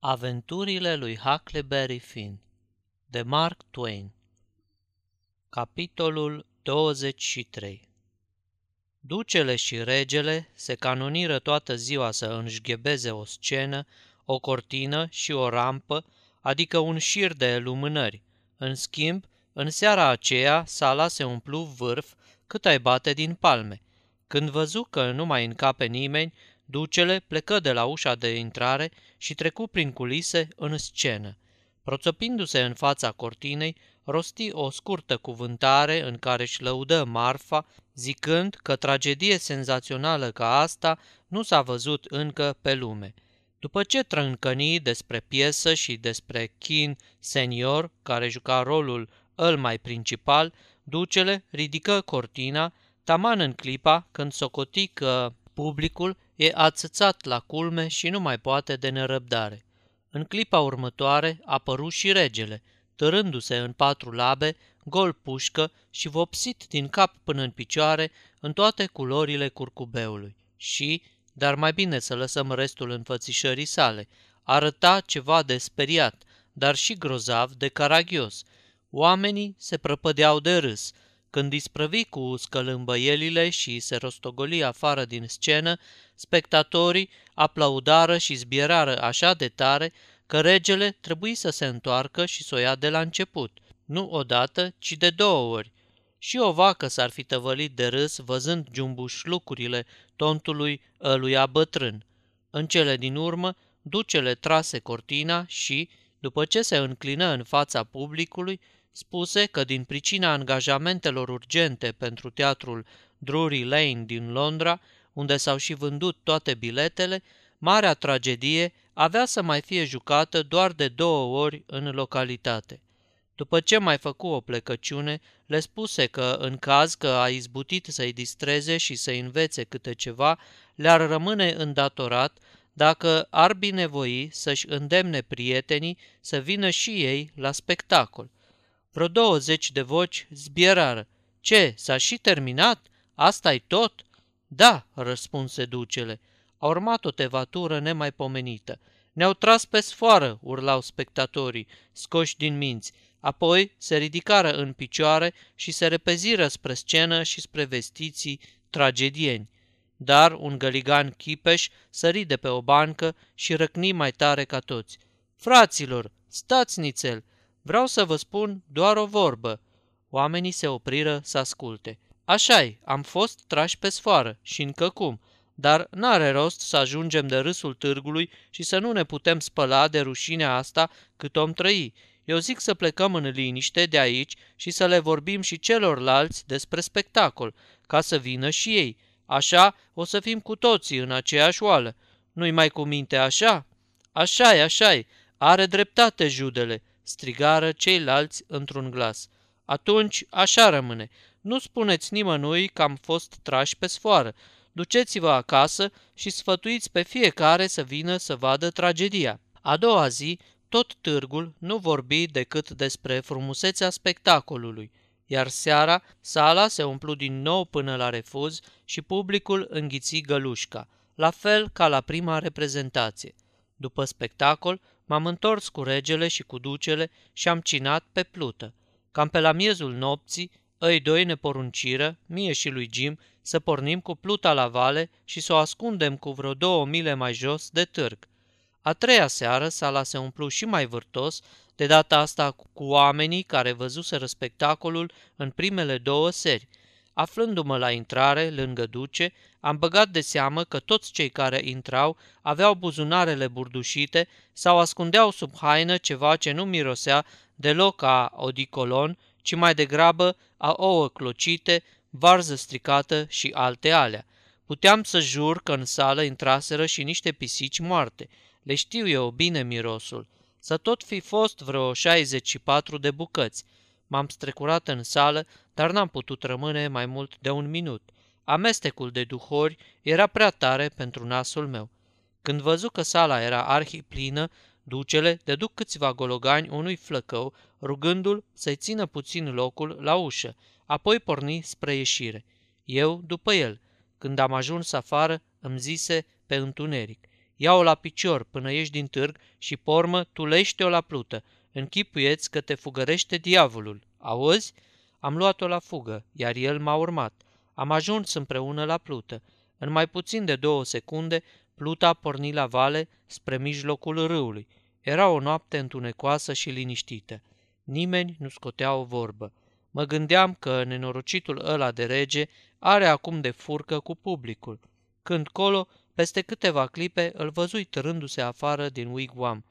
Aventurile lui Huckleberry Finn de Mark Twain Capitolul 23 Ducele și regele se canoniră toată ziua să înșghebeze o scenă, o cortină și o rampă, adică un șir de lumânări. În schimb, în seara aceea, sala se umplu vârf cât ai bate din palme. Când văzu că nu mai încape nimeni, Ducele plecă de la ușa de intrare și trecu prin culise în scenă. Proțopindu-se în fața cortinei, rosti o scurtă cuvântare în care își lăudă marfa, zicând că tragedie senzațională ca asta nu s-a văzut încă pe lume. După ce trâncăni despre piesă și despre Kin senior, care juca rolul îl mai principal, ducele ridică cortina, taman în clipa când socoti că publicul e ațățat la culme și nu mai poate de nerăbdare. În clipa următoare apăru și regele, târându-se în patru labe, gol pușcă și vopsit din cap până în picioare în toate culorile curcubeului. Și, dar mai bine să lăsăm restul înfățișării sale, arăta ceva de speriat, dar și grozav de caragios. Oamenii se prăpădeau de râs, când isprăvi cu scălâmbăielile și se rostogoli afară din scenă, spectatorii aplaudară și zbierară așa de tare că regele trebuie să se întoarcă și să o ia de la început, nu odată, ci de două ori. Și o vacă s-ar fi tăvălit de râs văzând jumbușlucurile tontului ăluia bătrân. În cele din urmă, ducele trase cortina și, după ce se înclină în fața publicului, spuse că din pricina angajamentelor urgente pentru teatrul Drury Lane din Londra, unde s-au și vândut toate biletele, marea tragedie avea să mai fie jucată doar de două ori în localitate. După ce mai făcu o plecăciune, le spuse că, în caz că a izbutit să-i distreze și să-i învețe câte ceva, le-ar rămâne îndatorat dacă ar binevoi să-și îndemne prietenii să vină și ei la spectacol. Vreo douăzeci de voci zbierară. Ce, s-a și terminat? Asta-i tot?" Da," răspunse ducele. A urmat o tevatură nemaipomenită. Ne-au tras pe sfoară, urlau spectatorii, scoși din minți. Apoi se ridicară în picioare și se repeziră spre scenă și spre vestiții tragedieni. Dar un găligan chipeș sări de pe o bancă și răcni mai tare ca toți. Fraților, stați nițel, Vreau să vă spun doar o vorbă. Oamenii se opriră să asculte. Așa-i, am fost trași pe sfoară și încă cum, dar n-are rost să ajungem de râsul târgului și să nu ne putem spăla de rușinea asta cât om trăi. Eu zic să plecăm în liniște de aici și să le vorbim și celorlalți despre spectacol, ca să vină și ei. Așa o să fim cu toții în aceeași oală. Nu-i mai cu minte așa? Așa-i, așa-i, are dreptate judele, strigară ceilalți într-un glas. Atunci așa rămâne. Nu spuneți nimănui că am fost trași pe sfoară. Duceți-vă acasă și sfătuiți pe fiecare să vină să vadă tragedia. A doua zi, tot târgul nu vorbi decât despre frumusețea spectacolului, iar seara sala se umplu din nou până la refuz și publicul înghiți gălușca, la fel ca la prima reprezentație. După spectacol, M-am întors cu regele și cu ducele și am cinat pe plută. Cam pe la miezul nopții, îi doi ne porunciră, mie și lui Jim, să pornim cu pluta la vale și să o ascundem cu vreo două mile mai jos de târg. A treia seară sala se umplu și mai vârtos, de data asta cu oamenii care văzuseră spectacolul în primele două seri. Aflându-mă la intrare, lângă duce, am băgat de seamă că toți cei care intrau aveau buzunarele burdușite sau ascundeau sub haină ceva ce nu mirosea deloc a odicolon, ci mai degrabă a ouă clocite, varză stricată și alte alea. Puteam să jur că în sală intraseră și niște pisici moarte. Le știu eu bine mirosul. Să tot fi fost vreo 64 de bucăți. M-am strecurat în sală, dar n-am putut rămâne mai mult de un minut – Amestecul de duhori era prea tare pentru nasul meu. Când văzu că sala era arhiplină, ducele deduc câțiva gologani unui flăcău, rugându-l să-i țină puțin locul la ușă, apoi porni spre ieșire. Eu după el. Când am ajuns afară, îmi zise pe întuneric. ia-o la picior până ieși din târg și pormă tulește-o la plută. Închipuieți că te fugărește diavolul. Auzi? Am luat-o la fugă, iar el m-a urmat. Am ajuns împreună la plută. În mai puțin de două secunde, pluta porni la vale spre mijlocul râului. Era o noapte întunecoasă și liniștită. Nimeni nu scotea o vorbă. Mă gândeam că nenorocitul ăla de rege are acum de furcă cu publicul. Când colo, peste câteva clipe, îl văzui târându-se afară din wigwam.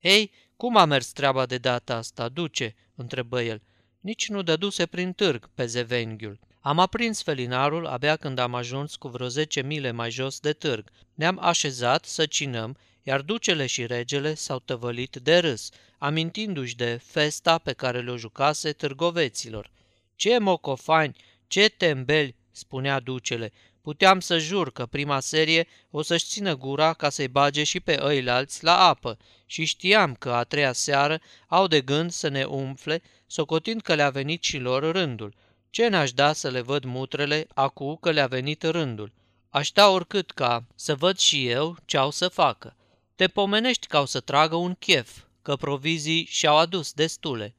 Ei, cum a mers treaba de data asta, duce?" întrebă el. Nici nu dăduse prin târg pe zevenghiul. Am aprins felinarul abia când am ajuns cu vreo zece mile mai jos de târg. Ne-am așezat să cinăm, iar ducele și regele s-au tăvălit de râs, amintindu-și de festa pe care le-o jucase târgoveților. Ce mocofani, ce tembeli, spunea ducele, puteam să jur că prima serie o să-și țină gura ca să-i bage și pe ăilalți la apă și știam că a treia seară au de gând să ne umfle, socotind că le-a venit și lor rândul. Ce n-aș da să le văd mutrele acu că le-a venit rândul? Aș da oricât ca să văd și eu ce au să facă. Te pomenești că au să tragă un chef, că provizii și-au adus destule.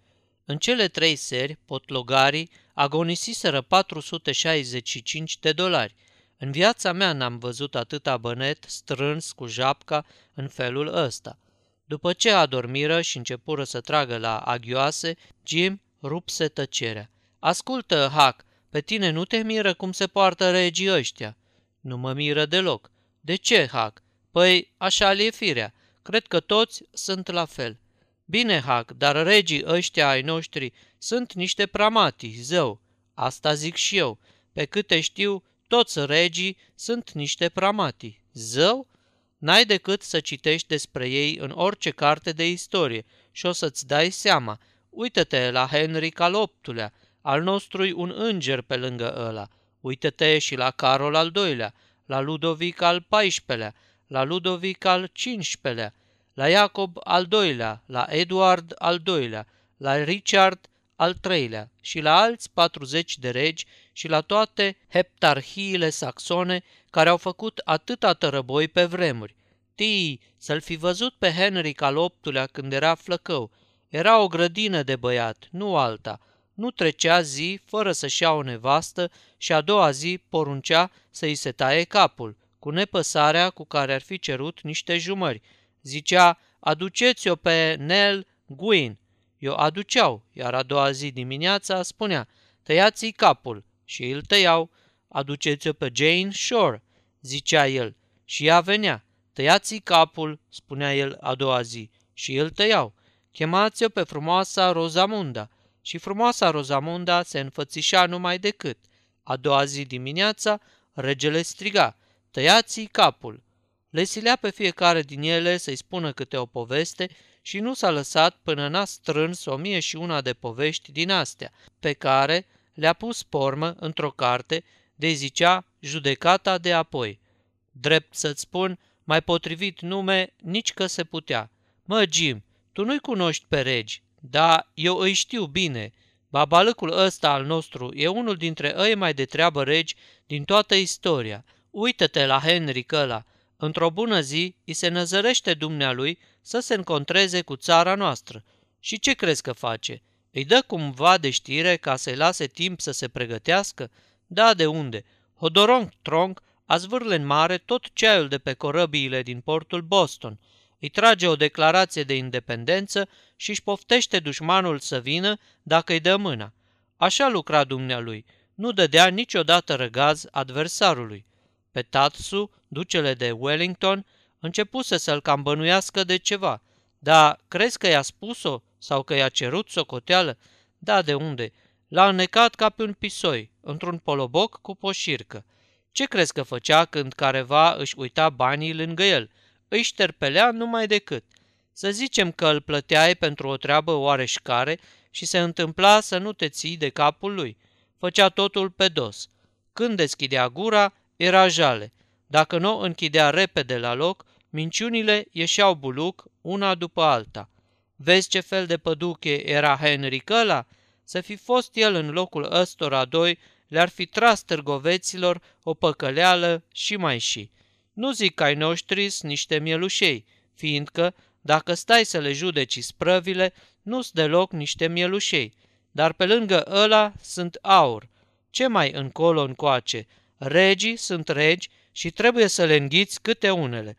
În cele trei seri, potlogarii agonisiseră 465 de dolari. În viața mea n-am văzut atâta bănet strâns cu japca în felul ăsta. După ce adormiră și începură să tragă la aghioase, Jim rupse tăcerea. Ascultă, Hac, pe tine nu te miră cum se poartă regii ăștia?" Nu mă miră deloc. De ce, Hac? Păi, așa e firea. Cred că toți sunt la fel. Bine, Hac, dar regii ăștia ai noștri sunt niște pramati, zău. Asta zic și eu. Pe câte știu, toți regii sunt niște pramati. Zău? N-ai decât să citești despre ei în orice carte de istorie și o să-ți dai seama. Uită-te la Henry al VIII-lea, al nostru un înger pe lângă ăla. Uită-te și la Carol al II-lea, la Ludovic al XIV-lea, la Ludovic al XV-lea, la Iacob al II-lea, la Eduard al II-lea, la Richard al III-lea și la alți 40 de regi și la toate heptarhiile saxone care au făcut atâta tărăboi pe vremuri. Tii, să-l fi văzut pe Henric al VIII-lea când era flăcău. Era o grădină de băiat, nu alta. Nu trecea zi fără să-și ia o nevastă și a doua zi poruncea să-i se taie capul, cu nepăsarea cu care ar fi cerut niște jumări. Zicea, aduceți-o pe Nel Guin. Eu aduceau, iar a doua zi dimineața spunea, tăiați-i capul. Și îl tăiau, aduceți-o pe Jane Shore, zicea el, și ea venea, tăiați-i capul, spunea el a doua zi, și îl tăiau, chemați-o pe frumoasa Rozamunda, și frumoasa Rozamunda se înfățișa numai decât. A doua zi dimineața, regele striga, tăiați-i capul. Le silea pe fiecare din ele să-i spună câte o poveste și nu s-a lăsat până n-a strâns o mie și una de povești din astea, pe care le-a pus pormă într-o carte de zicea Judecata de apoi. Drept să-ți spun, mai potrivit nume, nici că se putea. Mă, Jim, tu nu-i cunoști pe regi, da, eu îi știu bine. Babalăcul ăsta al nostru e unul dintre ei mai de treabă regi din toată istoria. Uită-te la Henry ăla. Într-o bună zi, îi se năzărește dumnealui să se încontreze cu țara noastră. Și ce crezi că face? Îi dă cumva de știre ca să-i lase timp să se pregătească? Da, de unde? Hodorong Trong a zvârle în mare tot ceaiul de pe corăbiile din portul Boston. Îi trage o declarație de independență și își poftește dușmanul să vină dacă îi dă mâna. Așa lucra dumnealui, nu dădea niciodată răgaz adversarului. Pe Tatsu, ducele de Wellington, începuse să-l cam bănuiască de ceva. Dar crezi că i-a spus-o sau că i-a cerut socoteală? Da, de unde? L-a înnecat ca pe un pisoi, într-un poloboc cu poșircă. Ce crezi că făcea când careva își uita banii lângă el? Îi șterpelea numai decât. Să zicem că îl plăteai pentru o treabă oareșcare și se întâmpla să nu te ții de capul lui. Făcea totul pe dos. Când deschidea gura, era jale. Dacă nu o închidea repede la loc, minciunile ieșeau buluc una după alta. Vezi ce fel de păduche era Henry ăla? Să fi fost el în locul ăstora doi, le-ar fi tras târgoveților o păcăleală și mai și. Nu zic că ai noștri niște mielușei, fiindcă, dacă stai să le judeci sprăvile, nu-s deloc niște mielușei, dar pe lângă ăla sunt aur. Ce mai încolo încoace? Regii sunt regi și trebuie să le înghiți câte unele.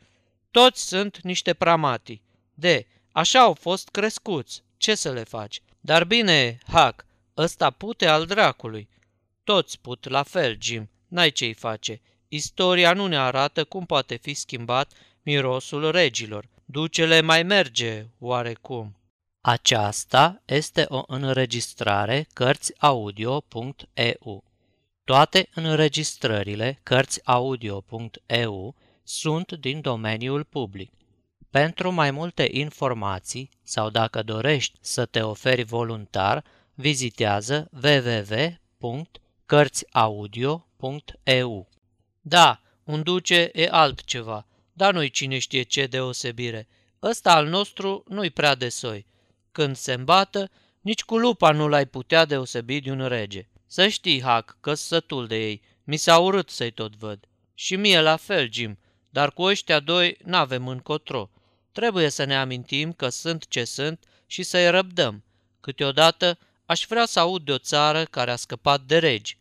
Toți sunt niște pramati. De, așa au fost crescuți. Ce să le faci? Dar bine, Hac, ăsta pute al dracului. Toți put la fel, Jim, n-ai ce-i face. Istoria nu ne arată cum poate fi schimbat mirosul regilor. Ducele mai merge, oarecum. Aceasta este o înregistrare Cărțiaudio.eu. Toate înregistrările Cărțiaudio.eu sunt din domeniul public. Pentru mai multe informații sau dacă dorești să te oferi voluntar, vizitează www.cărțiaudio.eu. Da, un duce e altceva, dar nu-i cine știe ce deosebire. Ăsta al nostru nu-i prea de soi. Când se îmbată, nici cu lupa nu l-ai putea deosebi de un rege. Să știi, Hac, că sătul de ei. Mi s-a urât să-i tot văd. Și mie la fel, Jim, dar cu ăștia doi n-avem încotro. Trebuie să ne amintim că sunt ce sunt și să-i răbdăm. Câteodată aș vrea să aud de o țară care a scăpat de regi.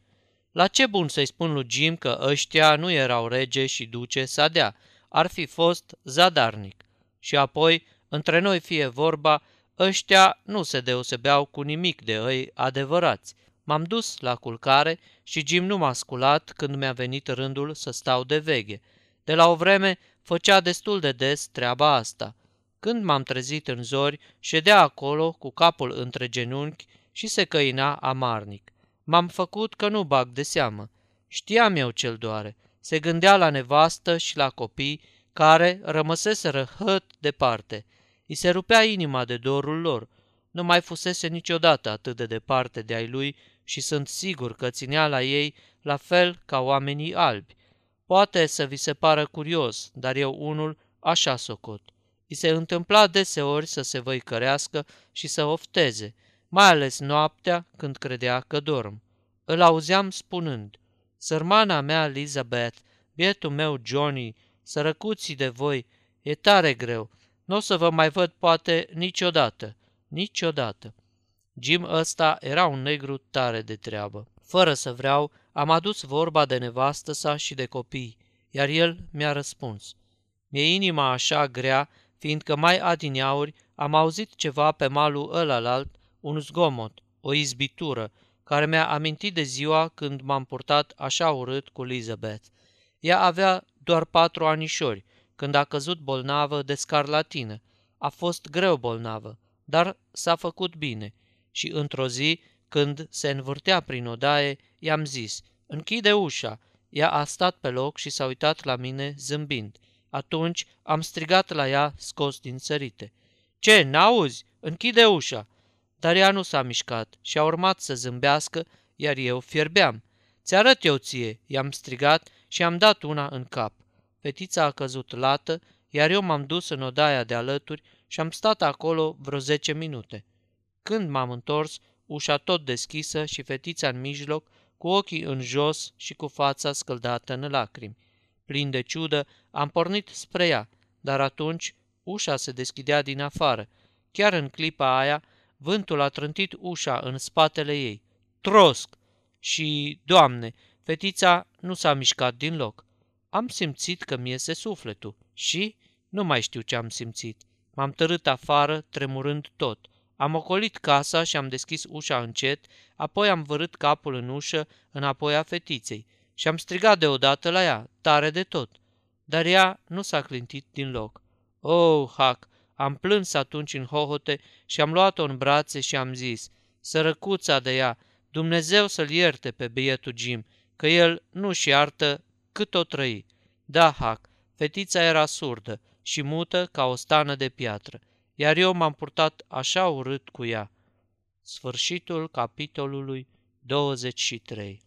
La ce bun să-i spun lui Jim că ăștia nu erau rege și duce să dea, ar fi fost zadarnic. Și apoi, între noi fie vorba, ăștia nu se deosebeau cu nimic de ei adevărați. M-am dus la culcare și Jim nu m-a sculat când mi-a venit rândul să stau de veghe. De la o vreme făcea destul de des treaba asta. Când m-am trezit în zori, ședea acolo cu capul între genunchi și se căina amarnic. M-am făcut că nu bag de seamă. Știam eu cel doare. Se gândea la nevastă și la copii care rămăseseră hăt departe. I se rupea inima de dorul lor. Nu mai fusese niciodată atât de departe de ai lui și sunt sigur că ținea la ei la fel ca oamenii albi. Poate să vi se pară curios, dar eu unul așa socot. I se întâmpla deseori să se văicărească și să ofteze, mai ales noaptea când credea că dorm. Îl auzeam spunând, Sărmana mea Elizabeth, bietul meu Johnny, sărăcuții de voi, e tare greu, nu o să vă mai văd poate niciodată, niciodată. Jim ăsta era un negru tare de treabă. Fără să vreau, am adus vorba de nevastă sa și de copii, iar el mi-a răspuns. Mi-e inima așa grea, fiindcă mai adineauri am auzit ceva pe malul ălalalt, un zgomot, o izbitură, care mi-a amintit de ziua când m-am purtat așa urât cu Elizabeth. Ea avea doar patru anișori, când a căzut bolnavă de scarlatină. A fost greu bolnavă, dar s-a făcut bine. Și într-o zi, când se învârtea prin odaie, i-am zis, închide ușa. Ea a stat pe loc și s-a uitat la mine zâmbind. Atunci am strigat la ea scos din sărite. Ce, n-auzi? Închide ușa! Dar ea nu s-a mișcat și a urmat să zâmbească, iar eu fierbeam. Ți-arăt eu ție, i-am strigat și am dat una în cap. Fetița a căzut lată, iar eu m-am dus în odaia de alături și am stat acolo vreo zece minute. Când m-am întors, ușa tot deschisă și fetița în mijloc, cu ochii în jos și cu fața scăldată în lacrimi. Plin de ciudă, am pornit spre ea, dar atunci ușa se deschidea din afară. Chiar în clipa aia, vântul a trântit ușa în spatele ei. Trosc! Și, doamne, fetița nu s-a mișcat din loc. Am simțit că mi iese sufletul și nu mai știu ce am simțit. M-am tărât afară, tremurând tot. Am ocolit casa și am deschis ușa încet, apoi am vărât capul în ușă înapoi a fetiței și am strigat deodată la ea, tare de tot. Dar ea nu s-a clintit din loc. Oh, hac! Am plâns atunci în hohote și am luat-o în brațe și am zis, sărăcuța de ea, Dumnezeu să-l ierte pe bietul Jim, că el nu-și iartă cât o trăi. Da, Hac, fetița era surdă și mută ca o stană de piatră, iar eu m-am purtat așa urât cu ea. Sfârșitul capitolului 23